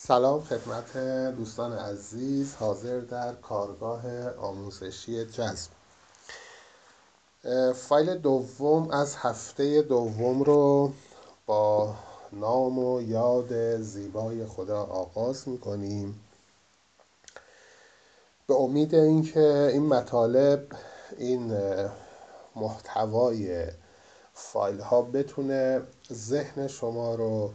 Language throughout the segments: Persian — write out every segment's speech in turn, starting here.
سلام خدمت دوستان عزیز حاضر در کارگاه آموزشی جذب. فایل دوم از هفته دوم رو با نام و یاد زیبای خدا آغاز می‌کنیم. به امید اینکه این مطالب این محتوای فایل ها بتونه ذهن شما رو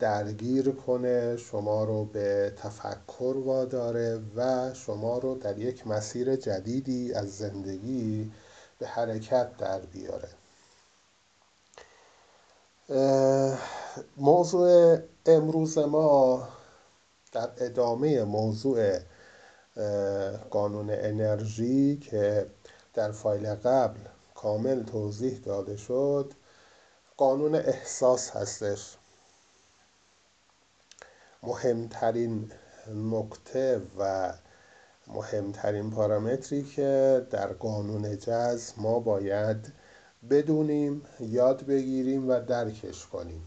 درگیر کنه شما رو به تفکر واداره و شما رو در یک مسیر جدیدی از زندگی به حرکت در بیاره. موضوع امروز ما در ادامه موضوع قانون انرژی که در فایل قبل کامل توضیح داده شد قانون احساس هستش. مهمترین نکته و مهمترین پارامتری که در قانون جذب ما باید بدونیم یاد بگیریم و درکش کنیم.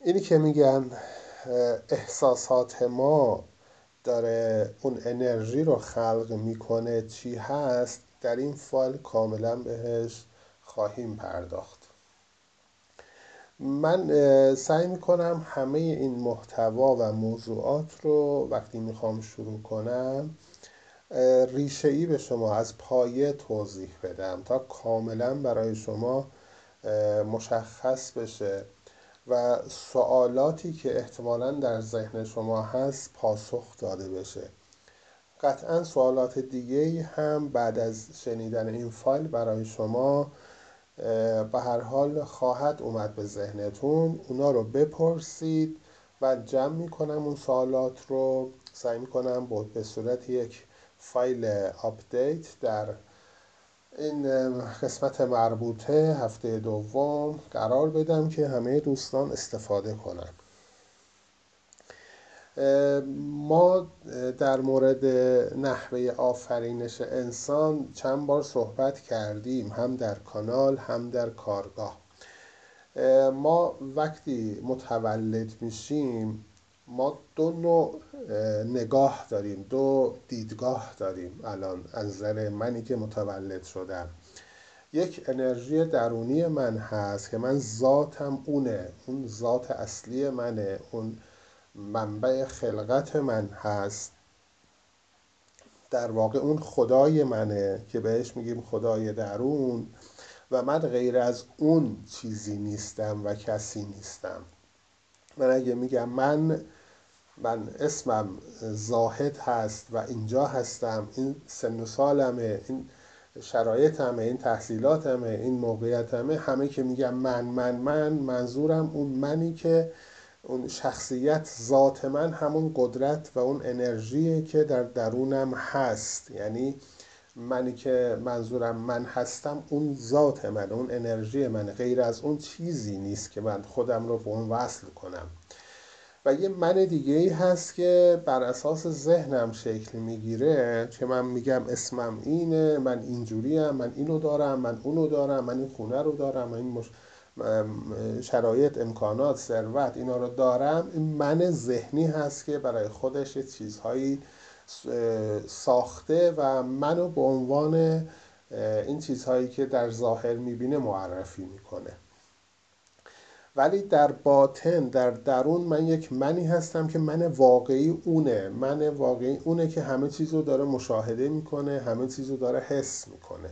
اینی که میگن احساسات ما داره اون انرژی رو خلق می‌کنه چی هست در این فایل کاملا بهش خواهیم پرداخت. من سعی می‌کنم همه این محتوا و موضوعات رو وقتی می‌خوام شروع کنم ریشه ای به شما از پایه توضیح بدم تا کاملا برای شما مشخص بشه و سوالاتی که احتمالا در ذهن شما هست پاسخ داده بشه. قطعا سوالات دیگه هم بعد از شنیدن این فایل برای شما به هر حال خواهد اومد به ذهنتون. اونا رو بپرسید. و جمع می‌کنم اون سوالات رو. سعی می‌کنم به صورت یک فایل update در این قسمت مربوطه هفته دوم قرار بدم که همه دوستان استفاده کنن. ما در مورد نحوه آفرینش انسان چند بار صحبت کردیم هم در کانال هم در کارگاه. ما وقتی متولد میشیم ما دو نوع نگاه داریم دو دیدگاه داریم الان از نظر منی که متولد شدم. یک انرژی درونی من هست که من ذاتم اونه اون ذات اصلی منه اون منبع خلقت من هست. در واقع اون خدای منه که بهش میگیم خدای درون و من غیر از اون چیزی نیستم و کسی نیستم. من اگه میگم من من اسمم زاهد هست و اینجا هستم این سن و سالمه این شرایطمه این تحصیلاتمه این موقعیتمه همه که میگم من من من منظورم اون منی که اون شخصیت ذات من همون قدرت و اون انرژیه که در درونم هست. یعنی منی که منظورم من هستم اون ذات من اون انرژی من. غیر از اون چیزی نیست که من خودم رو به اون وصل کنم. و یه من دیگه ای هست که بر اساس ذهنم شکل می‌گیره. که من میگم اسمم اینه من اینجوریم من اینو دارم من اونو دارم من این خونه رو دارم من این مش... شرایط امکانات ثروت اینا رو دارم. این من ذهنی هست که برای خودش چیزهایی ساخته و منو به عنوان این چیزهایی که در ظاهر می‌بینه معرفی می‌کنه. ولی در باطن در درون من یک منی هستم که من واقعی اونه. من واقعی اونه که همه چیز رو داره مشاهده می‌کنه همه چیز رو داره حس می‌کنه.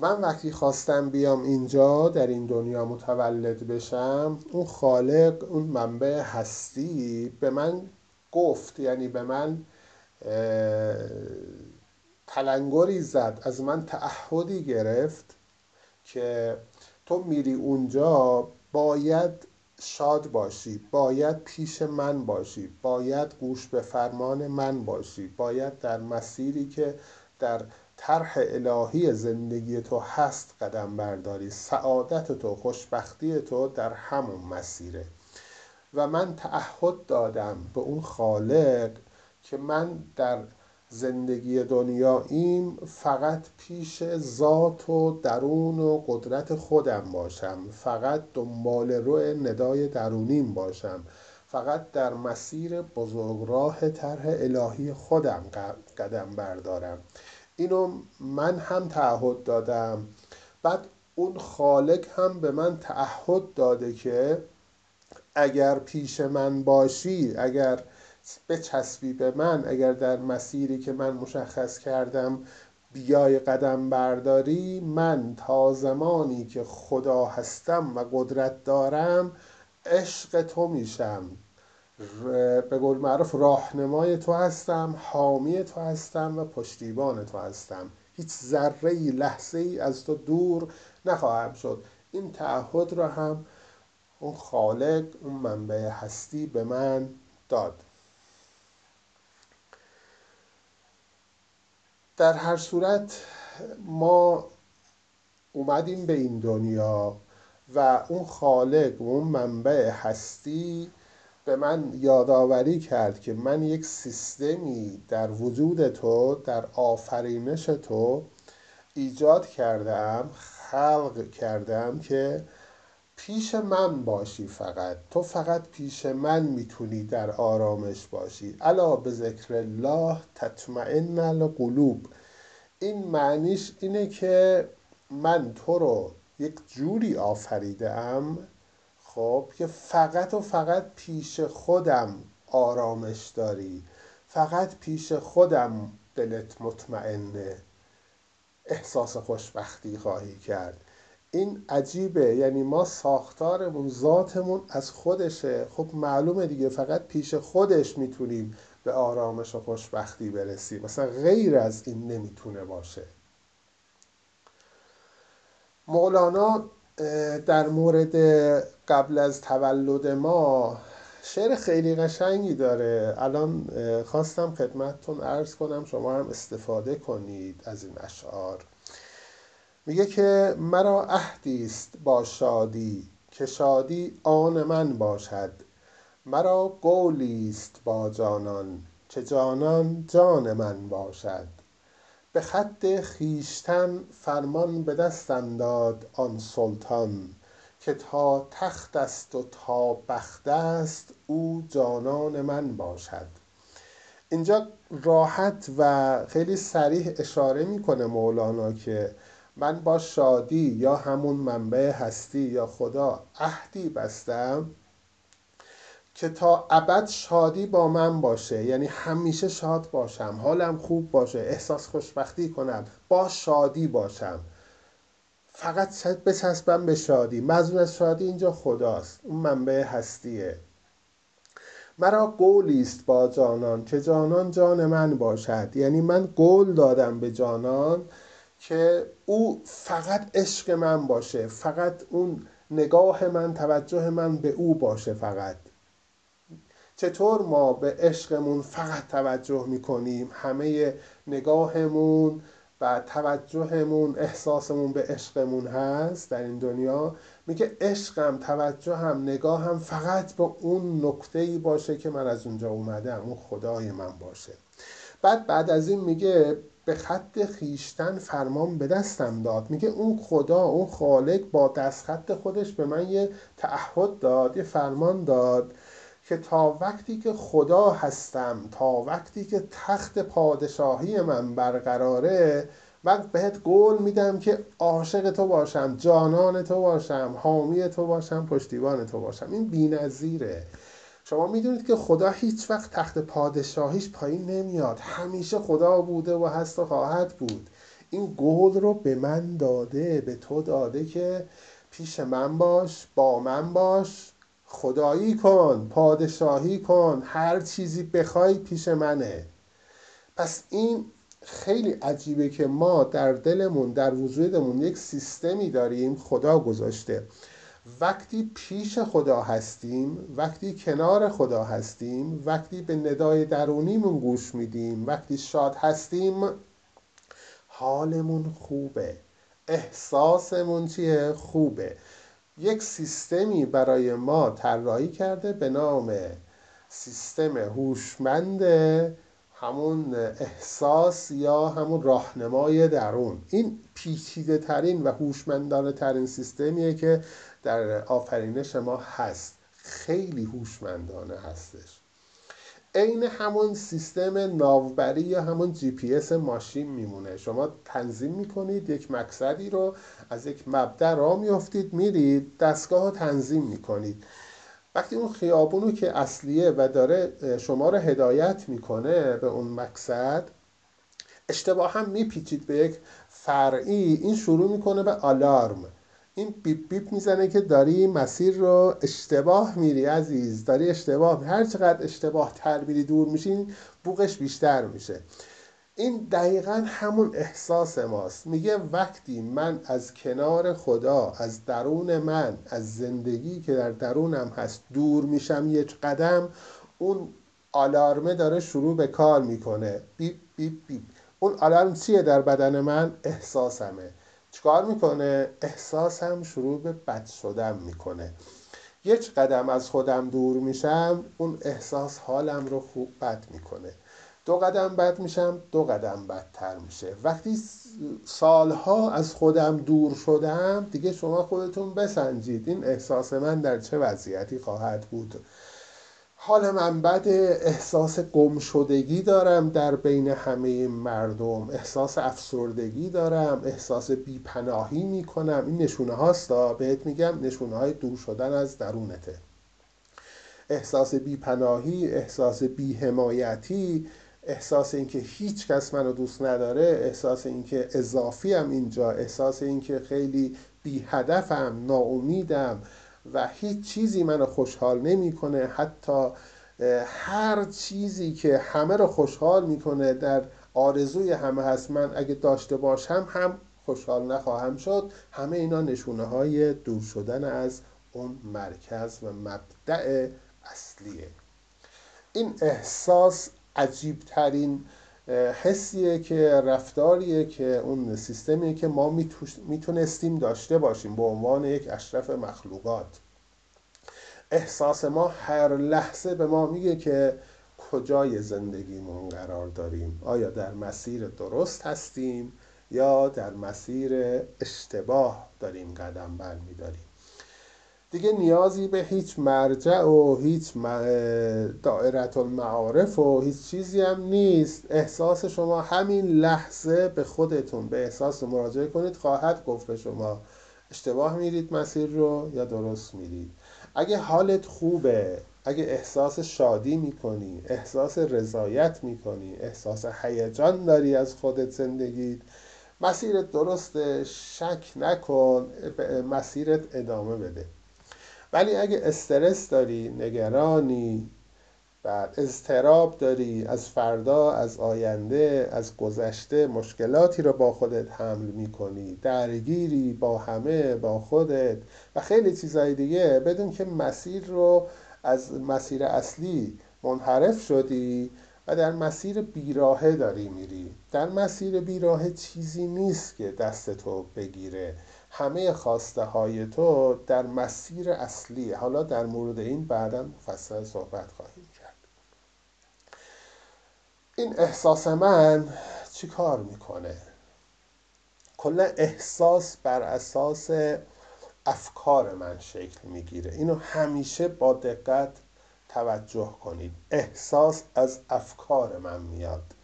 من وقتی خواستم بیام اینجا در این دنیا متولد بشم اون خالق اون منبع هستی به من گفت یعنی به من تلنگری زد از من تعهدی گرفت که تو میری اونجا باید شاد باشی باید پیش من باشی باید گوش به فرمان من باشی باید در مسیری که در طرح الهی زندگی تو هست قدم برداری. سعادت تو خوشبختی تو در همون مسیره. و من تعهد دادم به اون خالق که من در زندگی دنیاییم فقط پیش ذات و درون و قدرت خودم باشم. فقط دنبال رو ندای درونیم باشم. فقط در مسیر بزرگراه طرح الهی خودم قدم بردارم. اینو من هم تعهد دادم. بعد اون خالق هم به من تعهد داده که اگر پیش من باشی اگر بچسبی به من اگر در مسیری که من مشخص کردم بیای قدم برداری من تا زمانی که خدا هستم و قدرت دارم عشق تو میشم. به قول معروف راهنمای تو هستم حامی تو هستم و پشتیبان تو هستم. هیچ ذره ای لحظه ای از تو دور نخواهم شد. این تعهد را هم اون خالق اون منبع هستی به من داد. در هر صورت ما اومدیم به این دنیا و اون خالق و اون منبع هستی به من یادآوری کرد که من یک سیستمی در وجود تو در آفرینش تو ایجاد کردم خلق کردم که پیش من باشی فقط. تو فقط پیش من می‌تونی در آرامش باشی. الا به ذکر الله تطمئن القلوب. این معنیش اینه که من تو رو یک جوری آفریده ام خب که فقط و فقط پیش خودم آرامش داری. فقط پیش خودم دلت مطمئنه. احساس خوشبختی خواهی کرد. این عجیبه. یعنی ما ساختارمون ذاتمون از خودشه. خب معلومه دیگه. فقط پیش خودش می‌تونیم به آرامش و خوشبختی برسیم. مثلا غیر از این نمی‌تونه باشه. مولانا در مورد قبل از تولد ما شعر خیلی قشنگی داره. الان خواستم خدمتتون عرض کنم شما هم استفاده کنید از این اشعار. میگه که مرا عهدی است با شادی که شادی آن من باشد. مرا قولی است با جانان که جانان جان من باشد. به خط خویشتن فرمان به دستم داد آن سلطان که تا تخت است و تا بخت است او جانان من باشد. اینجا راحت و خیلی صریح اشاره می‌کنه مولانا که من با شادی یا همون منبع هستی یا خدا عهدی بستم که تا ابد شادی با من باشه یعنی همیشه شاد باشم حالم خوب باشه احساس خوشبختی کنم با شادی باشم. فقط بچسبم به شادی. مزون از شادی اینجا خداست. اون منبع هستیه. مرا قولی است با جانان که جانان جان من باشد. یعنی من قول دادم به جانان که او فقط عشق من باشه فقط اون نگاه من توجه من به او باشه فقط. چطور ما به عشقمون فقط توجه می‌کنیم؟ همه نگاهمون و توجهمون احساسمون به عشقمون هست در این دنیا. میگه عشقم توجهم نگاهم فقط به اون نکته ای باشه که من از اونجا اومدم اون خدای من باشه. بعد بعد از این میگه به خط خیشتن فرمان به دستم داد. میگه اون خدا اون خالق با دست خط خودش به من یه تعهد داد یه فرمان داد که تا وقتی که خدا هستم تا وقتی که تخت پادشاهی من برقراره من بهت قول میدم که عاشق تو باشم جانان تو باشم حامی تو باشم پشتیبان تو باشم. این بینظیره. شما می‌دونید که خدا هیچ وقت تخت پادشاهیش پایین نمیاد. همیشه خدا بوده و هست و خواهد بود. این قول رو به من داده به تو داده که پیش من باش با من باش. خدایی کن پادشاهی کن هر چیزی بخوای پیش منه. پس این خیلی عجیبه که ما در دلمون در وجودمون یک سیستمی داریم خدا گذاشته. وقتی پیش خدا هستیم وقتی کنار خدا هستیم وقتی به ندای درونیمون گوش میدیم وقتی شاد هستیم حالمون خوبه. احساسمون چیه؟ خوبه. یک سیستمی برای ما طراحی کرده به نام سیستم هوشمند همون احساس یا همون راهنمای درون. این پیچیده ترین و هوشمندانه ترین سیستمیه که در آفرینش ما هست. خیلی هوشمندانه هستش. عین همون سیستم ناوبری یا همون جی پی اس ماشین میمونه. شما تنظیم می‌کنید یک مقصدی رو از یک مبدأ را میافتید میرید دستگاه رو تنظیم می‌کنید. وقتی اون خیابون رو که اصلیه و داره شما رو هدایت می‌کنه به اون مقصد اشتباه هم میپیچید به یک فرعی. این شروع می‌کنه به آلارم. این beep beep می‌زنه که داری مسیر رو اشتباه میری عزیز. داری اشتباه هر چقدر اشتباه تر میری دور میشین بوقش بیشتر میشه. این دقیقا همون احساس ماست. میگه وقتی من از کنار خدا از درون من از زندگی که در درونم هست دور میشم یک قدم اون آلارمه داره شروع به کار می‌کنه. بیپ بیپ بیپ. اون آلارم چیه در بدن من؟ احساسمه. چیکار می‌کنه؟ احساسم شروع به بد شدن می‌کنه. یک قدم از خودم دور میشم اون احساس حالم رو خوب بد می‌کنه. دو قدم بد میشم دو قدم بدتر میشه. وقتی سالها از خودم دور شدم دیگه شما خودتون بسنجید. این احساس من در چه وضعیتی خواهد بود؟ حال من بد احساس گم شدگی دارم در بین همه مردم. احساس افسردگی دارم احساس بیپناهی می‌کنم. این نشونه هاستا بهت میگم نشونه های دور شدن از درونته. احساس بیپناهی احساس بیحمایتی احساس اینکه هیچ کس منو دوست نداره احساس اینکه اضافی هم اینجا احساس اینکه خیلی بی هدفم ناامیدم. و هیچ چیزی منو خوشحال نمی‌کنه. حتی هر چیزی که همه رو خوشحال می‌کنه در آرزوی همه هست. من اگه داشته باشم هم خوشحال نخواهم شد. همه اینا نشونه های دور شدن از اون مرکز و مبدع اصلیه. این احساس عجیب ترین حسیه که رفتاریه که اون سیستمیه که ما می‌تونستیم داشته باشیم به عنوان یک اشرف مخلوقات. احساس ما هر لحظه به ما میگه که کجای زندگیمون قرار داریم. آیا در مسیر درست هستیم یا در مسیر اشتباه داریم قدم برمیداریم؟ دیگه نیازی به هیچ مرجع و هیچ دائرت المعارف و هیچ چیزی هم نیست. احساس شما همین لحظه به خودتون به احساس مراجعه کنید. خواهد گفت به شما اشتباه میرید مسیر رو یا درست میرید؟ اگه حالت خوبه اگه احساس شادی می‌کنی احساس رضایت می‌کنی احساس هیجان داری از خودت زندگیت مسیرت درسته شک نکن مسیرت ادامه بده. ولی اگه استرس داری نگرانی بعد اضطراب داری از فردا از آینده از گذشته مشکلاتی رو با خودت حمل می‌کنی درگیری با همه با خودت و خیلی چیزهای دیگه بدون که مسیر رو از مسیر اصلی منحرف شدی و در مسیر بیراهه داری میری. در مسیر بیراهه چیزی نیست که دست تو بگیره. همه خواسته های تو در مسیر اصلی حالا در مورد این بعدا مفصل صحبت خواهیم کرد. این احساس من چی کار می‌کنه؟ کلا احساس بر اساس افکار من شکل می‌گیره. اینو همیشه با دقت توجه کنید. احساس از افکار من میاد.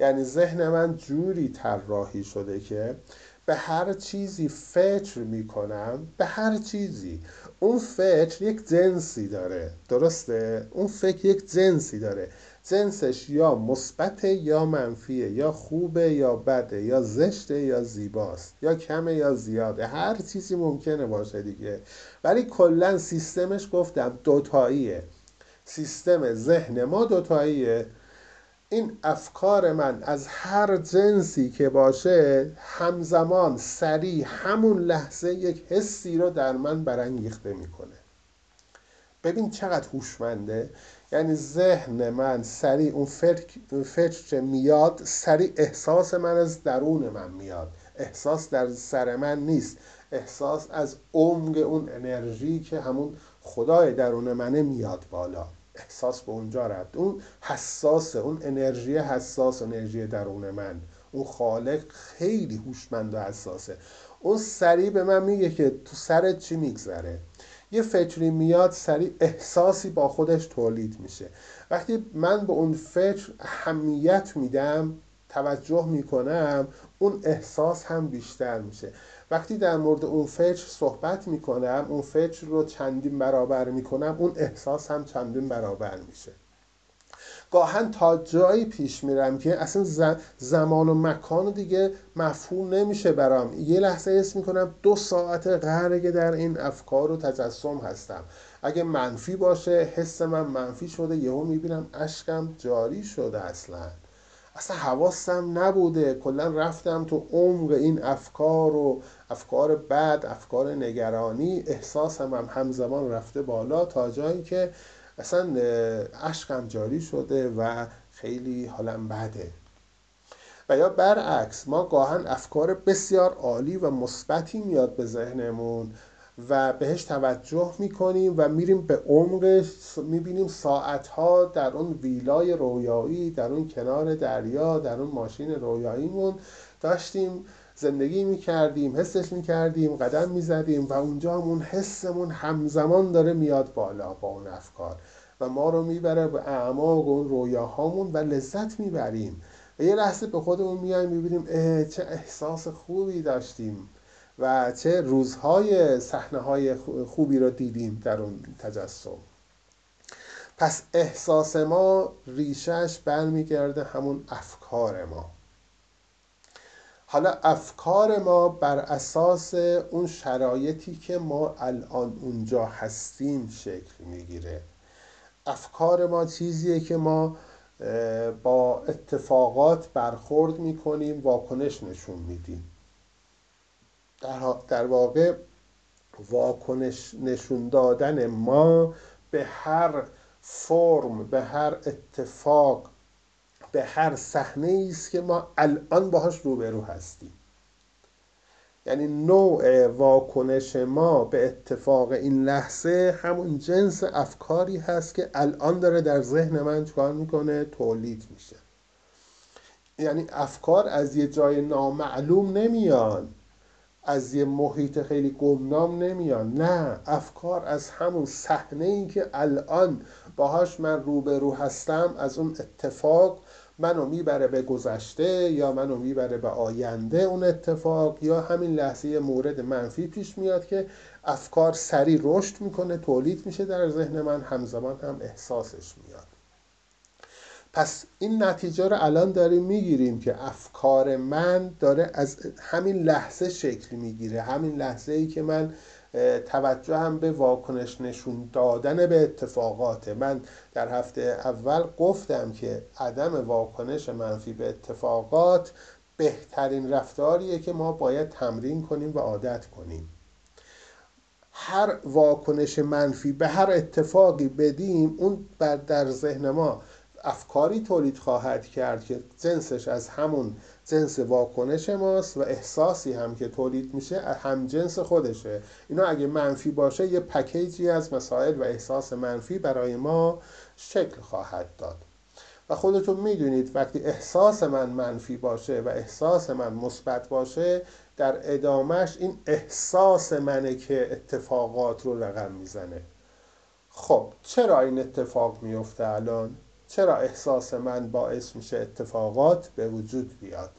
یعنی ذهن من جوری طراحی شده که به هر چیزی فکر می‌کنم به هر چیزی. اون فکر یک جنسی داره درسته؟ اون فکر یک جنسی داره. جنسش یا مثبت یا منفیه یا خوبه یا بده یا زشته یا زیباست یا کمه یا زیاده. هر چیزی ممکنه باشه دیگه. ولی کلا سیستمش گفتم دوتاییه. سیستم ذهن ما دوتاییه. این افکار من از هر جنسی که باشه همزمان سریع همون لحظه یک حسی رو در من برانگیخته می‌کنه. ببین چقدر هوشمنده. یعنی ذهن من سریع اون فکر میاد سریع احساس من از درون من میاد. احساس در سر من نیست. احساس از عمق اون انرژی که همون خدای درون منه میاد بالا. احساس به اونجا رفت. اون حساسه اون انرژی حساس انرژی درون من. اون خالق خیلی هوشمند و حساسه. اون سریع به من میگه که تو سرت چی میگذره؟ یه فکری میاد سریع احساسی با خودش تولید میشه. وقتی من به اون فکر همیت میدم توجه می‌کنم اون احساس هم بیشتر میشه. وقتی در مورد اون فکر صحبت می‌کنم اون فکر رو چندین برابر می‌کنم اون احساس هم چندین برابر میشه. گاهن تا جایی پیش میرم که اصلا زمان و مکان دیگه مفهوم نمیشه برام. یه لحظه اسم می‌کنم دو ساعت قراره در این افکار و تجسم هستم. اگه منفی باشه حس من منفی شده یهو می‌بینم اشکم جاری شده اصلا. اصلا حواسم نبوده. کلا رفتم تو عمق این افکار و افکار بد افکار نگرانی. احساسم هم همزمان رفته بالا تا جایی که اصلا اشکم جاری شده و خیلی حالم بده. و یا برعکس ما گاهن افکار بسیار عالی و مثبتی میاد به ذهنمون و بهش توجه می‌کنیم و میریم به عمقش می‌بینیم ساعتها در اون ویلای رویایی در اون کنار دریا در اون ماشین رویاییمون داشتیم زندگی می‌کردیم حسش می‌کردیم قدم می‌زدیم و اونجا همون حسمون همزمان داره میاد بالا با اون افکار و ما رو می‌بره به اعماق اون رویاهامون و لذت می‌بریم. و یه لحظه به خودمون میایم می‌بینیم چه احساس خوبی داشتیم. و چه روزهای صحنه های خوبی رو دیدیم در اون تجسم. پس احساس ما ریشش برمیگرده همون افکار ما. حالا افکار ما بر اساس اون شرایطی که ما الان اونجا هستیم شکل می‌گیره. افکار ما چیزیه که ما با اتفاقات برخورد می‌کنیم واکنش نشون میدیم. در, در واقع واکنش نشون دادن ما به هر فرم به هر اتفاق به هر صحنه است که ما الان باهاش روبرو هستیم. یعنی نوع واکنش ما به اتفاق این لحظه همون جنس افکاری هست که الان داره در ذهن من چکار می‌کنه؟ تولید میشه. یعنی افکار از یه جای نامعلوم نمیان. از یه محیط خیلی گمنام نمیان. نه افکار از همون صحنه ای که الان باهاش من روبرو هستم از اون اتفاق منو می‌بره به گذشته یا منو می‌بره به آینده اون اتفاق یا همین لحظه مورد منفی پیش میاد که افکار سریع رشد می‌کنه تولید میشه در ذهن من همزمان هم احساسش میاد. پس این نتیجه رو الان داریم می‌گیریم که افکار من داره از همین لحظه شکل می‌گیره. همین لحظه ای که من توجه هم به واکنش نشون دادن به اتفاقات من در هفته اول گفتم که عدم واکنش منفی به اتفاقات بهترین رفتاریه که ما باید تمرین کنیم و عادت کنیم. هر واکنش منفی به هر اتفاقی بدیم اون بر در ذهن ما افکاری تولید خواهد کرد که جنسش از همون جنس واکنش ماست و احساسی هم که تولید میشه هم جنس خودشه. اینا اگه منفی باشه یه پکیجی از مسائل و احساس منفی برای ما شکل خواهد داد. و خودتون می‌دونید وقتی احساس من منفی باشه و احساس من مثبت باشه در ادامش این احساس منه که اتفاقات رو رقم می‌زنه. خب چرا این اتفاق میفته الان؟ چرا احساس من باعث میشه اتفاقات به وجود بیاد؟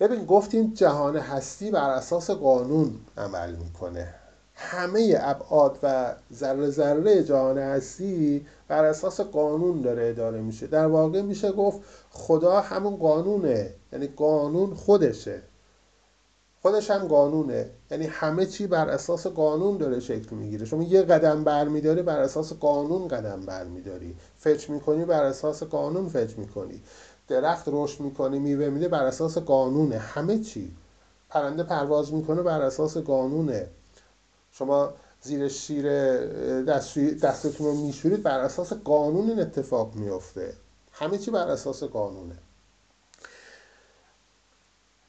ببین گفتیم جهان هستی بر اساس قانون عمل می‌کنه. همه ابعاد و ذره ذره جهان هستی بر اساس قانون داره اداره میشه. در واقع میشه گفت خدا همون قانونه یعنی قانون خودشه. خودش هم قانونه. یعنی همه چی بر اساس قانون داره شکل می‌گیره. شما یه قدم برمیداری بر اساس قانون قدم برمیداری. فچ می‌کنی بر اساس قانون فچ می‌کنی. درخت رشد می‌کنه میوه میده بر اساس قانونه. همه چی. پرنده پرواز می‌کنه بر اساس قانونه. شما زیر شیر دستتون رو میشورید بر اساس قانون این اتفاق میفته همه چی بر اساس قانونه.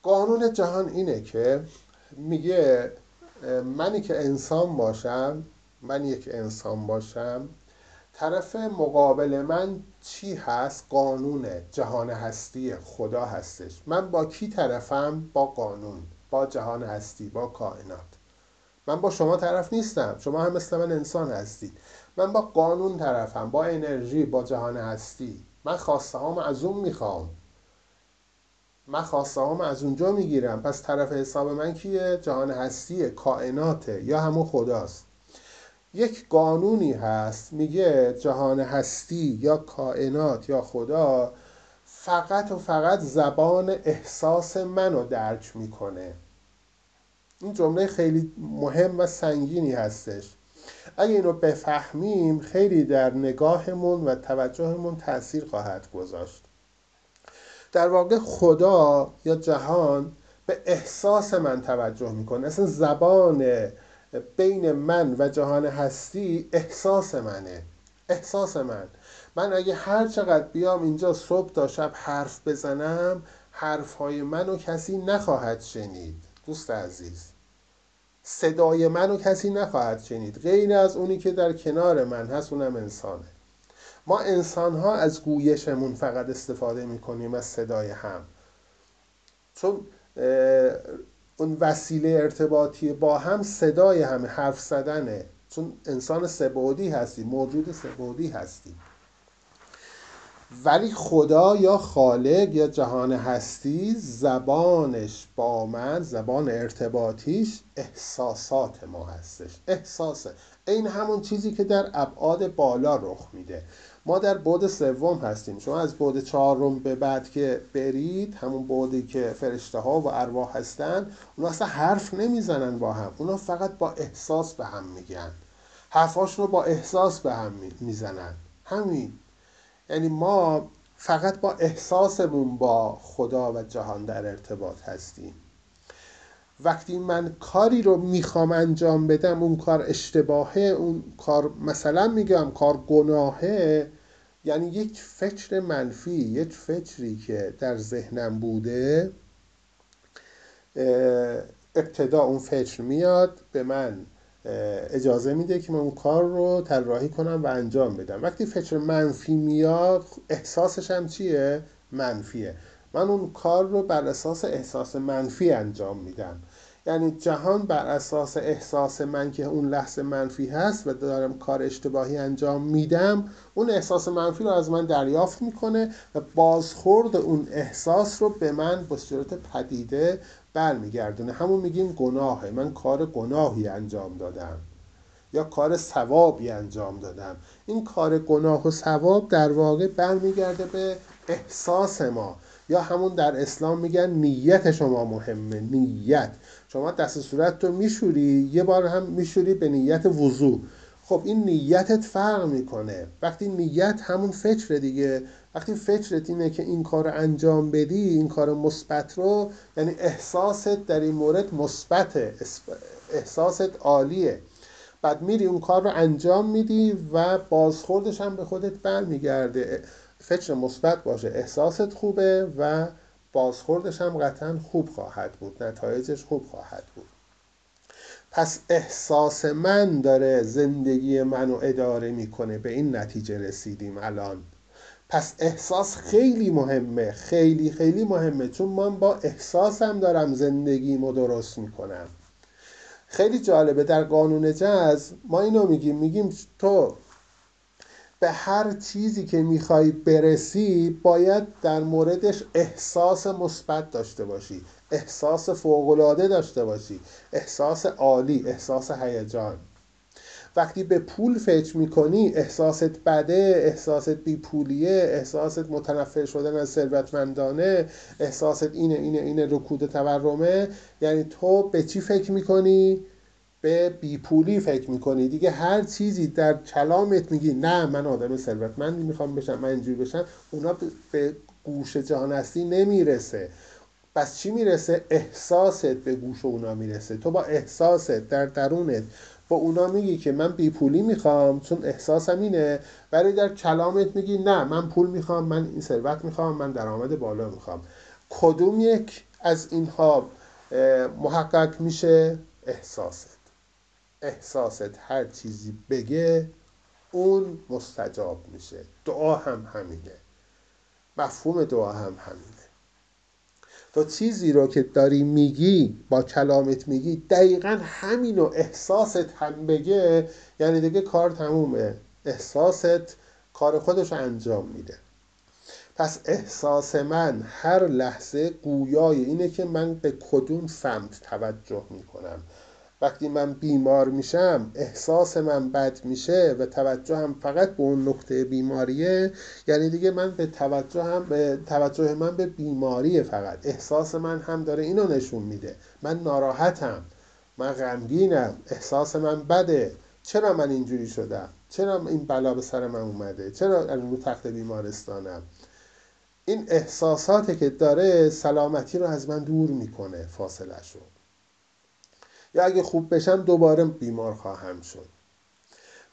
قانون جهان اینه که میگه منی که انسان باشم من یک انسان باشم طرف مقابل من چی هست؟ قانون جهان هستی خدا هستش. من با کی طرفم؟ با قانون با جهان هستی با کائنات. من با شما طرف نیستم. شما هم مثل من انسان هستید. من با قانون طرفم با انرژی با جهان هستی. من خواسته هم از اون می‌خوام. من خواسته هم از اونجا می‌گیرم. پس طرف حساب من کیه؟ جهان هستیه کائناته یا همون خداست. یک قانونی هست میگه جهان هستی یا کائنات یا خدا فقط و فقط زبان احساس منو درک می‌کنه. این جمله خیلی مهم و سنگینی هستش. اگه اینو بفهمیم خیلی در نگاهمون و توجهمون تاثیر خواهد گذاشت. در واقع خدا یا جهان به احساس من توجه می‌کنه. اصلا زبان بین من و جهان هستی احساس منه. احساس من. من اگه هر چقدر بیام اینجا صبح تا شب حرف بزنم حرفهای منو کسی نخواهد شنید. دوست عزیز. صدای منو کسی نخواهد شنید. غیر از اونی که در کنار من هست اونم انسانه. ما انسان ها از گویشمون فقط استفاده می‌کنیم از صدای هم. چون اون وسیله ارتباطی با هم صدای همه حرف زدنه. چون انسان سبودی هستی موجود سبودی هستی ولی خدا یا خالق یا جهان هستی زبانش با من زبان ارتباطیش احساسات ما هستش. احساسه. این همون چیزی که در ابعاد بالا رخ میده. ما در بود سوم هستیم. شما از بود چهارم به بعد که برید همون بودی که فرشته ها و ارواح هستن اونا اصلا حرف نمی‌زنن با هم. اونا فقط با احساس به هم میگن. حرفاش رو با احساس به هم می‌زنن. همین. یعنی ما فقط با احساسمون با خدا و جهان در ارتباط هستیم. وقتی من کاری رو می‌خوام انجام بدم اون کار اشتباهه اون کار مثلا میگم کار گناهه یعنی یک فکر منفی یک فکری که در ذهنم بوده ابتدا اون فکر میاد به من اجازه میده که من اون کار رو طراحی کنم و انجام بدم. وقتی فکر منفی میاد احساسش هم چیه؟ منفیه. من اون کار رو بر اساس احساس منفی انجام میدم. یعنی جهان بر اساس احساس من که اون لحظه منفی هست و دارم کار اشتباهی انجام میدم اون احساس منفی رو از من دریافت می‌کنه و بازخورد اون احساس رو به من به صورت پدیده برمیگردونه. همون میگیم گناهه. من کار گناهی انجام دادم. یا کار ثوابی انجام دادم. این کار گناه و ثواب در واقع برمیگرده به احساس ما. یا همون در اسلام میگن نیت شما مهمه نیت. شما دست صورت رو میشوری یه بار هم میشوری به نیت وضوع خب این نیتت فرق می‌کنه. وقتی نیت همون فکر دیگه. وقتی فکرت اینه که این کار انجام بدی این کار مثبت رو یعنی احساست در این مورد مثبت احساست عالیه. بعد میری اون کار رو انجام میدی و بازخوردش هم به خودت برمیگرده. فکر مثبت باشه احساست خوبه و بازخوردش هم قطعا خوب خواهد بود نتایجش خوب خواهد بود. پس احساس من داره زندگی منو اداره می‌کنه به این نتیجه رسیدیم الان. پس احساس خیلی مهمه خیلی خیلی مهمه چون من با احساسم دارم زندگیمو درست می‌کنم. خیلی جالبه در قانون جز ما اینو میگیم میگیم تو به هر چیزی که می‌خوای برسی باید در موردش احساس مثبت داشته باشی احساس فوقالعاده داشته باشی احساس عالی احساس هیجان. وقتی به پول فکر می‌کنی احساست بده احساست بیپولیه احساست متنفر شدن از ثروتمندانه احساست اینه اینه اینه رکود تورمه. یعنی تو به چی فکر می‌کنی؟ به بیپولی فکر می‌کنی؟ دیگه هر چیزی در کلامت میگی نه من آدم ثروتمندی می‌خوام بشم من اینجوری بشم اونا به گوش جهان هستی نمی‌رسه. پس چی می‌رسه؟ احساست به گوش اونا می‌رسه. تو با احساست در درونت با اونا میگی که من بی پولی می‌خوام چون احساسم اینه. ولی در کلامت میگی نه من پول می‌خوام من این ثروت می‌خوام من درآمد بالا می‌خوام. کدوم یک از اینها محقق میشه؟ احساست. احساست هر چیزی بگه اون مستجاب میشه. دعا هم همینه. مفهوم دعا هم همینه. تو چیزی رو که داری میگی با کلامت میگی دقیقا همین و احساست هم بگه یعنی دیگه کار تمومه. احساست کار خودش انجام میده. پس احساس من هر لحظه گویای اینه که من به کدوم سمت توجه می‌کنم. وقتی من بیمار میشم احساس من بد میشه و توجه هم فقط به اون نقطه بیماریه. یعنی دیگه من به توجه هم به توجه من به بیماریه فقط. احساس من هم داره اینو نشون میده. من ناراحتم. من غمگینم. احساس من بده. چرا من اینجوری شدم؟ چرا این بلا به سر من اومده؟ چرا رو تخت بیمارستانم؟ این احساساتی که داره سلامتی رو از من دور می‌کنه فاصله شد اگه خوب بشم دوباره بیمار خواهم شد.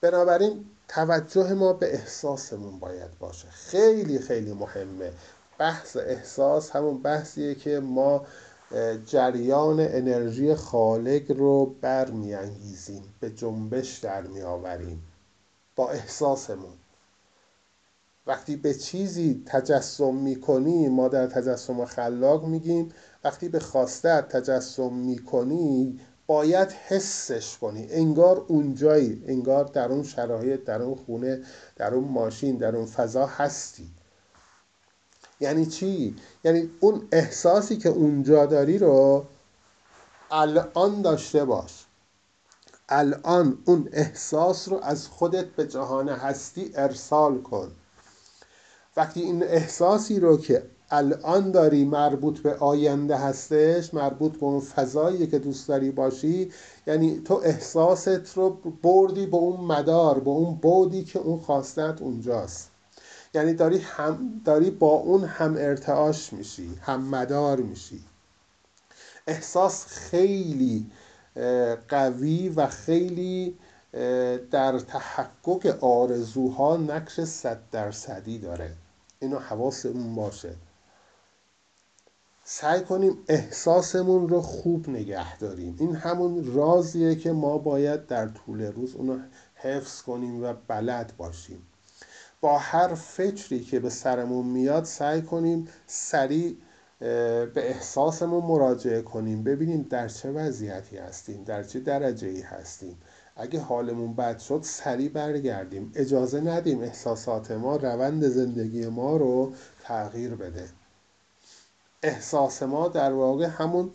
بنابراین توجه ما به احساسمون باید باشه. خیلی خیلی مهمه. بحث احساس همون بحثیه که ما جریان انرژی خالق رو برمیانگیزیم. به جنبش در میآوریم. با احساسمون. وقتی به چیزی تجسم می‌کنی ما در تجسم خلاق میگیم. وقتی به خواسته تجسم می‌کنی باید حسش کنی. انگار اونجایی انگار در اون شرایط در اون خونه در اون ماشین در اون فضا هستی. یعنی چی؟ یعنی اون احساسی که اونجا داری رو الان داشته باش. الان اون احساس رو از خودت به جهان هستی ارسال کن. وقتی این احساسی رو که الان داری مربوط به آینده هستش مربوط به اون فضایی که دوست داری باشی یعنی تو احساست رو بردی به اون مدار به اون بودی که اون خواستت اونجاست. یعنی داری, هم داری با اون هم ارتعاش میشی هم مدار میشی. احساس خیلی قوی و خیلی در تحقق آرزوها نقش صد درصدی داره. اینو حواسمون باشه. سعی کنیم احساسمون رو خوب نگه داریم. این همون رازیه که ما باید در طول روز اونو حفظ کنیم و بلد باشیم. با هر فکری که به سرمون میاد سعی کنیم سریع به احساسمون مراجعه کنیم ببینیم در چه وضعیتی هستیم در چه درجه ای هستیم. اگه حالمون بد شد سریع برگردیم. اجازه ندیم احساسات ما روند زندگی ما رو تغییر بده. احساس ما در واقع همون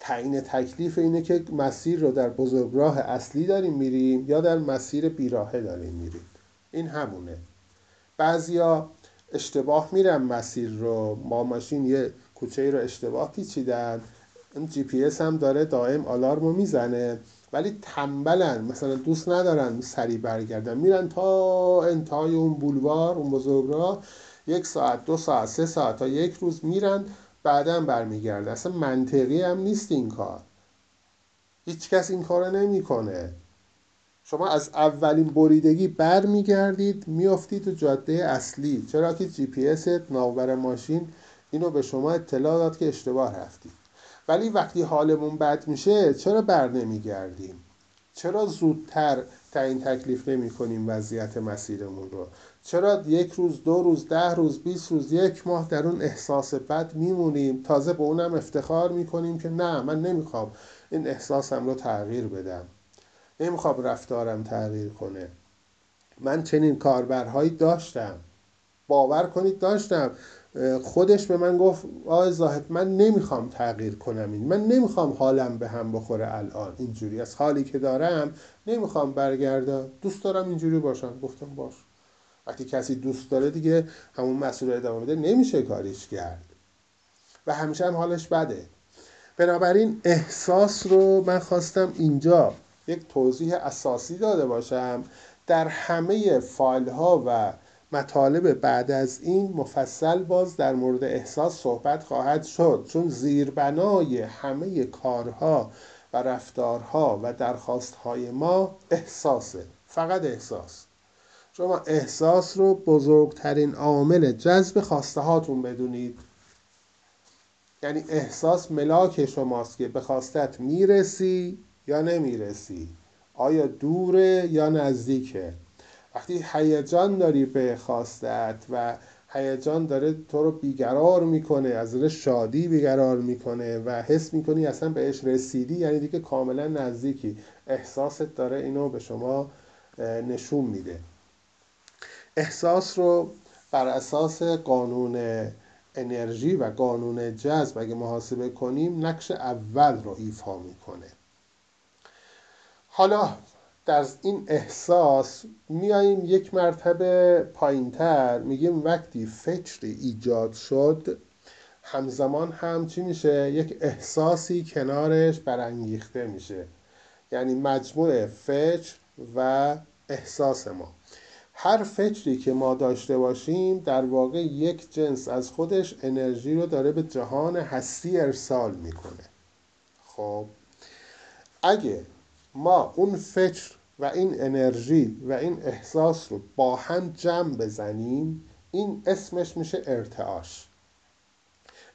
تعیین تکلیف اینه که مسیر رو در بزرگراه اصلی داریم میریم یا در مسیر بیراهه داریم میریم. این همونه. بعضیا اشتباه میرن مسیر رو. ما ماشین یه کوچه رو اشتباه پیچیدن. این جی پی اس هم داره دائم آلارم رو می‌زنه. ولی تنبلن. مثلا دوست ندارن سریع برگردن. میرن تا انتهای اون بولوار اون بزرگراه. یک ساعت دو ساعت سه ساعت تا یک روز میرن بعدا برمیگردن اصلا منطقی هم نیست این کار. هیچ کس این کار نمی‌کنه. شما از اولین بریدگی برمیگردید میافتید تو جاده اصلی. چرا که جی پی اس ناور ماشین اینو به شما اطلاع داد که اشتباه رفتید. ولی وقتی حالمون بد میشه چرا بر نمیگردیم؟ چرا زودتر تعیین تکلیف نمی کنیم وضعیت مسیرمون رو؟ چرا یک روز دو روز ده روز بیست روز یک ماه در اون احساس بد میمونیم؟ تازه به اونم افتخار می‌کنیم که نه من نمی‌خوام این احساسم رو تغییر بدم. نمی‌خوام رفتارم تغییر کنه. من چنین کاربرهایی داشتم. باور کنید داشتم. خودش به من گفت آقای زاهد من نمی‌خوام تغییر کنم این. من نمی‌خوام حالم به هم بخوره الان. اینجوری. از حالی که دارم نمی‌خوام برگردم. دوست دارم اینجوری باشم. گفتم باش. وقتی کسی دوست داره دیگه همون مسئول ادامه بده نمیشه کاریش کرد. و همیشه هم حالش بده. بنابراین احساس رو من خواستم اینجا یک توضیح اساسی داده باشم. در همه فایل ها و مطالب بعد از این مفصل باز در مورد احساس صحبت خواهد شد. چون زیربنای همه کارها و رفتارها و درخواستهای ما احساسه. فقط احساس. شما احساس رو بزرگترین عامل جذب خواسته هاتون بدونید. یعنی احساس ملاک شماست که به خواستت می‌رسی یا نمی‌رسی. آیا دوره یا نزدیکه؟ وقتی هیجان داری به خواستت و هیجان داره تو رو بیقرار می‌کنه از دل شادی بیقرار می‌کنه و حس می‌کنی اصلا بهش رسیدی یعنی دیگه کاملا نزدیکی. احساست داره اینو به شما نشون میده. احساس رو بر اساس قانون انرژی و قانون جذب اگه محاسبه کنیم نقش اول رو ایفا می‌کنه. حالا در این احساس میاییم یک مرتبه پایینتر میگیم وقتی فکری ایجاد شد همزمان هم چی میشه؟ یک احساسی کنارش برانگیخته میشه. یعنی مجموع فکر و احساس ما. هر فکری که ما داشته باشیم در واقع یک جنس از خودش انرژی رو داره به جهان هستی ارسال می‌کنه خب اگه ما اون فکر و این انرژی و این احساس رو با هم جمع بزنیم این اسمش میشه ارتعاش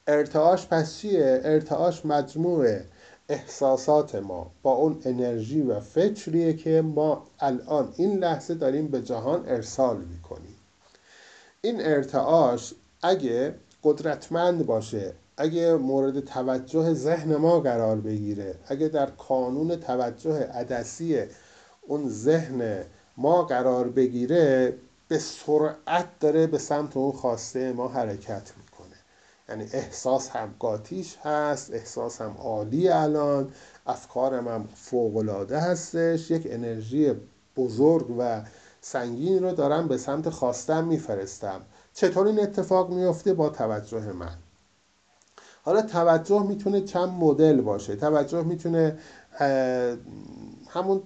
ارتعاش پس چیه؟ ارتعاش مجموعه احساسات ما با اون انرژی و فکریه که ما الان این لحظه داریم به جهان ارسال می‌کنیم. این ارتعاش اگه قدرتمند باشه اگه مورد توجه ذهن ما قرار بگیره اگه در کانون توجه عدسی اون ذهن ما قرار بگیره به سرعت داره به سمت اون خواسته ما حرکت می‌کنه. یعنی احساس هم قاتیش هست احساس هم عالی الان افکارم هم فوقلاده هستش. یک انرژی بزرگ و سنگین رو دارم به سمت خواستم میفرستم. چطور این اتفاق میفته با توجه من. حالا توجه می‌تونه چند مدل باشه. توجه می‌تونه همون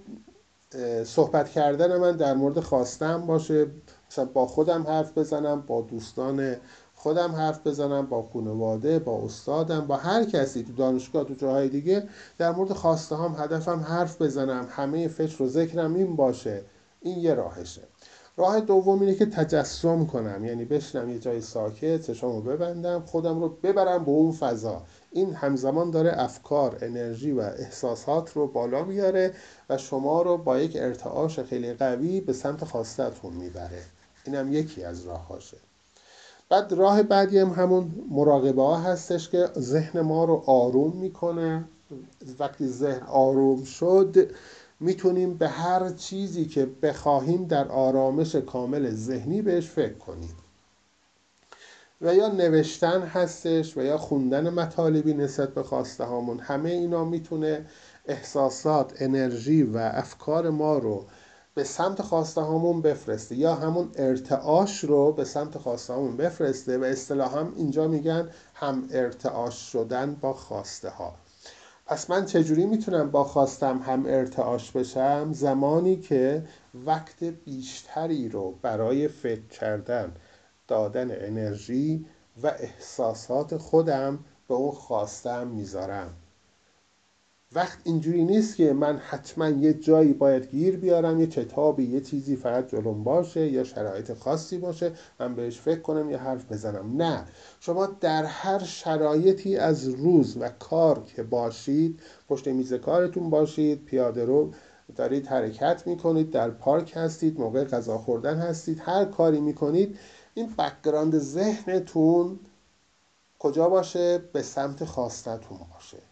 صحبت کردن من در مورد خواستم باشه. مثلا با خودم حرف بزنم با دوستان خودم حرف بزنم با خانواده با استادم با هر کسی تو دانشگاه تو جاهای دیگه در مورد خواسته هم هدفم حرف بزنم همه فکر و ذکرم این باشه. این یه راهشه. راه دوم اینه که تجسم کنم یعنی بشنم یه جای ساکت چشامو ببندم خودم رو ببرم به اون فضا. این همزمان داره افکار انرژی و احساسات رو بالا میاره و شما رو با یک ارتعاش خیلی قوی به سمت خواستتون می‌بره. اینم یکی از راهاشه. بعد راه بعدی هم همون مراقبه ها هستش که ذهن ما رو آروم می‌کنه. وقتی ذهن آروم شد می‌تونیم به هر چیزی که بخواهیم در آرامش کامل ذهنی بهش فکر کنیم. و یا نوشتن هستش و یا خوندن مطالبی نسبت به خواسته هامون. همه اینا می‌تونه احساسات انرژی و افکار ما رو به سمت خواسته هامون بفرسته یا همون ارتعاش رو به سمت خواسته هامون بفرسته و اصطلاحا هم اینجا میگن هم ارتعاش شدن با خواسته ها پس من چجوری می‌تونم با خواستم هم ارتعاش بشم؟ زمانی که وقت بیشتری رو برای فکر کردن دادن انرژی و احساسات خودم به اون خواستم می‌ذارم. وقت اینجوری نیست که من حتما یه جایی باید گیر بیارم یه کتابی یه چیزی فقط جلوم باشه یا شرایط خاصی باشه من بهش فکر کنم یا حرف بزنم. نه. شما در هر شرایطی از روز و کار که باشید پشت میز کارتون باشید پیاده رو دارید حرکت می‌کنید در پارک هستید موقع غذا خوردن هستید هر کاری می‌کنید این background ذهنتون کجا باشه؟ به سمت خواستتون باشه.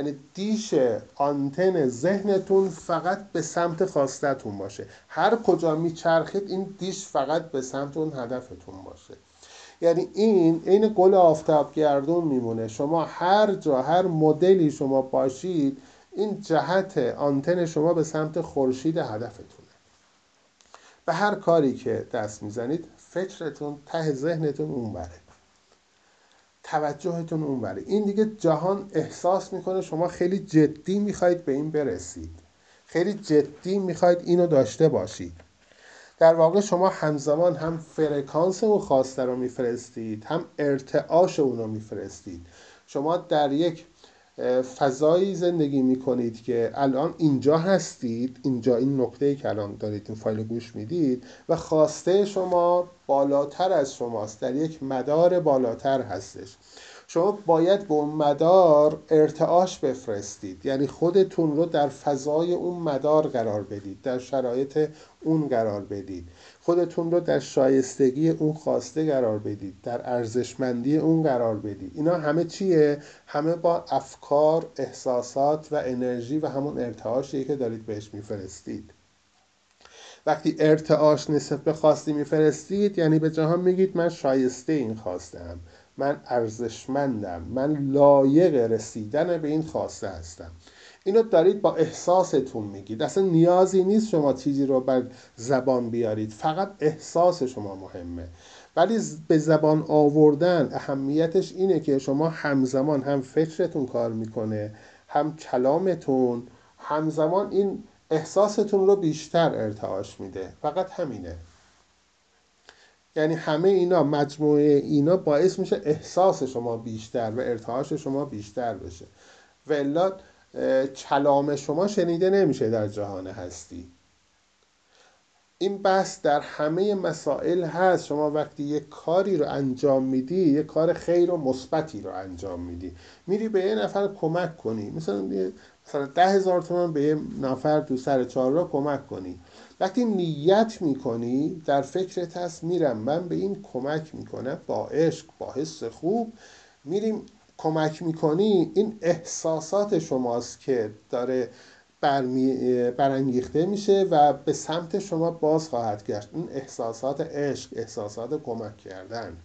یعنی دیش آنتن ذهنتون فقط به سمت خواستتون باشه. هر کجا میچرخید این دیش فقط به سمت اون هدفتون باشه. یعنی این این گل آفتاب گردون میمونه. شما هر جا هر مدلی شما باشید این جهت آنتن شما به سمت خورشید هدفتونه. به هر کاری که دست می‌زنید فکرتون ته ذهنتون اون بره توجهتون اون بره این دیگه جهان احساس می‌کنه شما خیلی جدی می‌خواید به این برسید. خیلی جدی می‌خواید اینو داشته باشید. در واقع شما همزمان هم فرکانس اون خواسته رو میفرستید هم ارتعاش اون میفرستید. شما در یک فضایی زندگی می‌کنید که الان اینجا هستید اینجا این نقطه که الان دارید این فایل گوش می‌دید و خواسته شما بالاتر از شماست در یک مدار بالاتر هستش. شما باید به اون مدار ارتعاش بفرستید. یعنی خودتون رو در فضای اون مدار قرار بدید در شرایط اون قرار بدید. خودتون رو در شایستگی اون خواسته قرار بدید در ارزشمندی اون قرار بدید. اینا همه چیه؟ همه با افکار احساسات و انرژی و همون ارتعاشی که دارید بهش میفرستید. وقتی ارتعاش نسبت به خواستی میفرستید یعنی به جهان میگید من شایسته این خواستم من ارزشمندم. من لایق رسیدن به این خواسته هستم. اینو دارید با احساستون میگید. اصلا نیازی نیست شما چیزی رو بر زبان بیارید. فقط احساس شما مهمه. ولی به زبان آوردن اهمیتش اینه که شما همزمان هم فکرتون کار می‌کنه هم کلامتون همزمان این احساستون رو بیشتر ارتعاش میده. فقط همینه. یعنی همه اینا مجموعه اینا باعث میشه احساس شما بیشتر و ارتعاش شما بیشتر بشه. و الا شما شنیده نمیشه در جهان هستی. این بحث در همه مسائل هست. شما وقتی یک کاری رو انجام میدی یک کار خیر و مثبتی رو انجام میدی. میری به یه نفر کمک کنی. مثلا مثلا ده هزار تومن به یه نفر تو سر چهار را کمک کنی. وقتی نیت می‌کنی در فکرت هست میرم من به این کمک می‌کنم با عشق با حس خوب میریم. کمک می‌کنی این احساسات شماست که داره برانگیخته میشه و به سمت شما باز خواهد گشت. این احساسات عشق احساسات کمک کردن.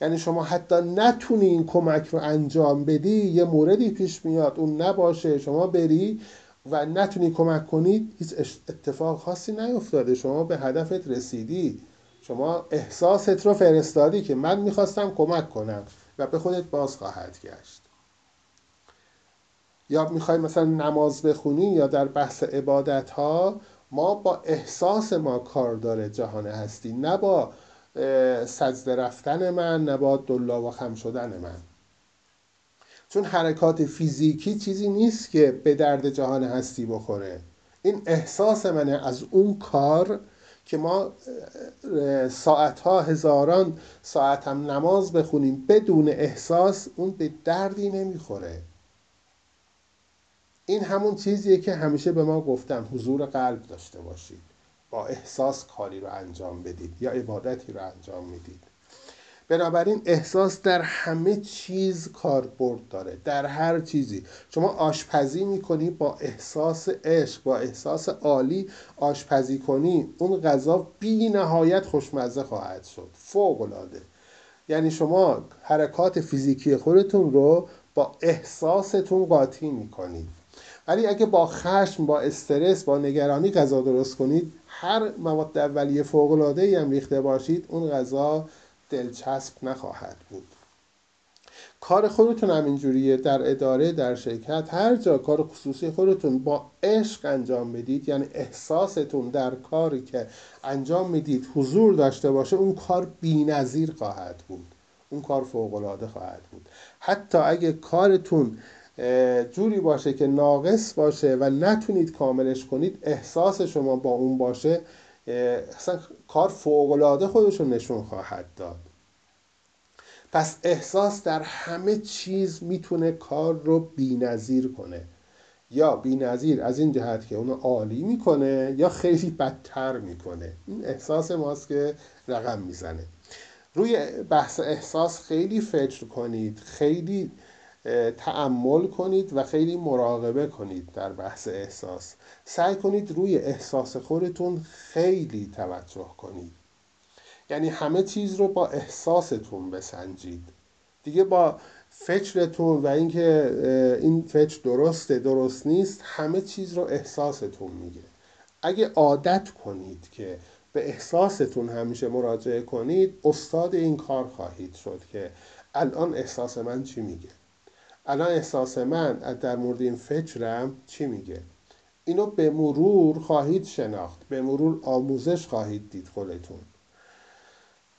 یعنی شما حتی نتونی این کمک رو انجام بدی یه موردی پیش میاد. اون نباشه. شما بری و نتونی کمک کنید هیچ اتفاق خاصی نیفتاده. شما به هدفت رسیدی. شما احساست رو فرستادی که من می‌خواستم کمک کنم و به خودت باز خواهد گشت. یا می‌خوای مثلا نماز بخونی یا در بحث عبادت ها ما با احساس ما کار داره جهان هستی. نه با سجده رفتن من نه با دلا و خم شدن من. چون حرکات فیزیکی چیزی نیست که به درد جهان هستی بخوره. این احساس منه از اون کار که ما ساعتها هزاران ساعت هم نماز بخونیم بدون احساس اون به دردی نمی‌خوره. این همون چیزیه که همیشه به ما گفتم حضور قلب داشته باشید. با احساس کاری رو انجام بدید یا عبادتی رو انجام می‌دید. بنابراین احساس در همه چیز کاربرد داره در هر چیزی. شما آشپزی می‌کنی با احساس عشق با احساس عالی آشپزی کنی اون غذا بی نهایت خوشمزه خواهد شد. فوق العاده یعنی شما حرکات فیزیکی خودتون رو با احساستون قاطی می‌کنید. ولی اگه با خشم با استرس با نگرانی غذا درست کنید هر مواد اولیه فوق العاده هم ریخته باشید اون غذا دلچسب نخواهد بود. کار خودتون هم اینجوریه. در اداره در شرکت هر جا کار خصوصی خودتون با عشق انجام بدید یعنی احساستون در کاری که انجام می‌دید حضور داشته باشه اون کار بینظیر خواهد بود. اون کار فوقالعاده خواهد بود. حتی اگه کارتون جوری باشه که ناقص باشه و نتونید کاملش کنید احساس شما با اون باشه اصلا کار فوقالعاده خودشون نشون خواهد داد. پس احساس در همه چیز می‌تونه کار رو بینظیر کنه. یا بینظیر از این جهت که اونو عالی می‌کنه یا خیلی بدتر می‌کنه. این احساس ماست که رقم می‌زنه. روی بحث احساس خیلی فکر کنید. خیلی تعمل کنید و خیلی مراقبه کنید در بحث احساس. سعی کنید روی احساس خودتون خیلی توجه کنید. یعنی همه چیز رو با احساستون بسنجید. دیگه با فکرتون و اینکه این فکر درسته درست نیست همه چیز رو احساستون میگه. اگه عادت کنید که به احساستون همیشه مراجعه کنید استاد این کار خواهید شد که الان احساس من چی میگه؟ الان احساس من در مورد این فکرم چی میگه؟ اینو به مرور خواهید شناخت. به مرور آموزش خواهید دید خودتون.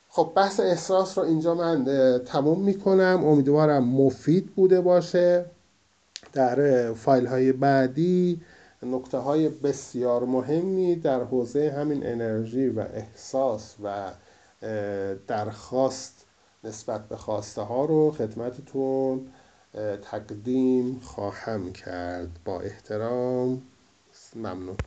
خب بحث احساس رو اینجا من تموم می‌کنم. امیدوارم مفید بوده باشه. در فایل های بعدی نکته های بسیار مهمی در حوزه همین انرژی و احساس و درخواست نسبت به خواسته ها رو خدمتتون تقدیم خواهم کرد. با احترام ممنون.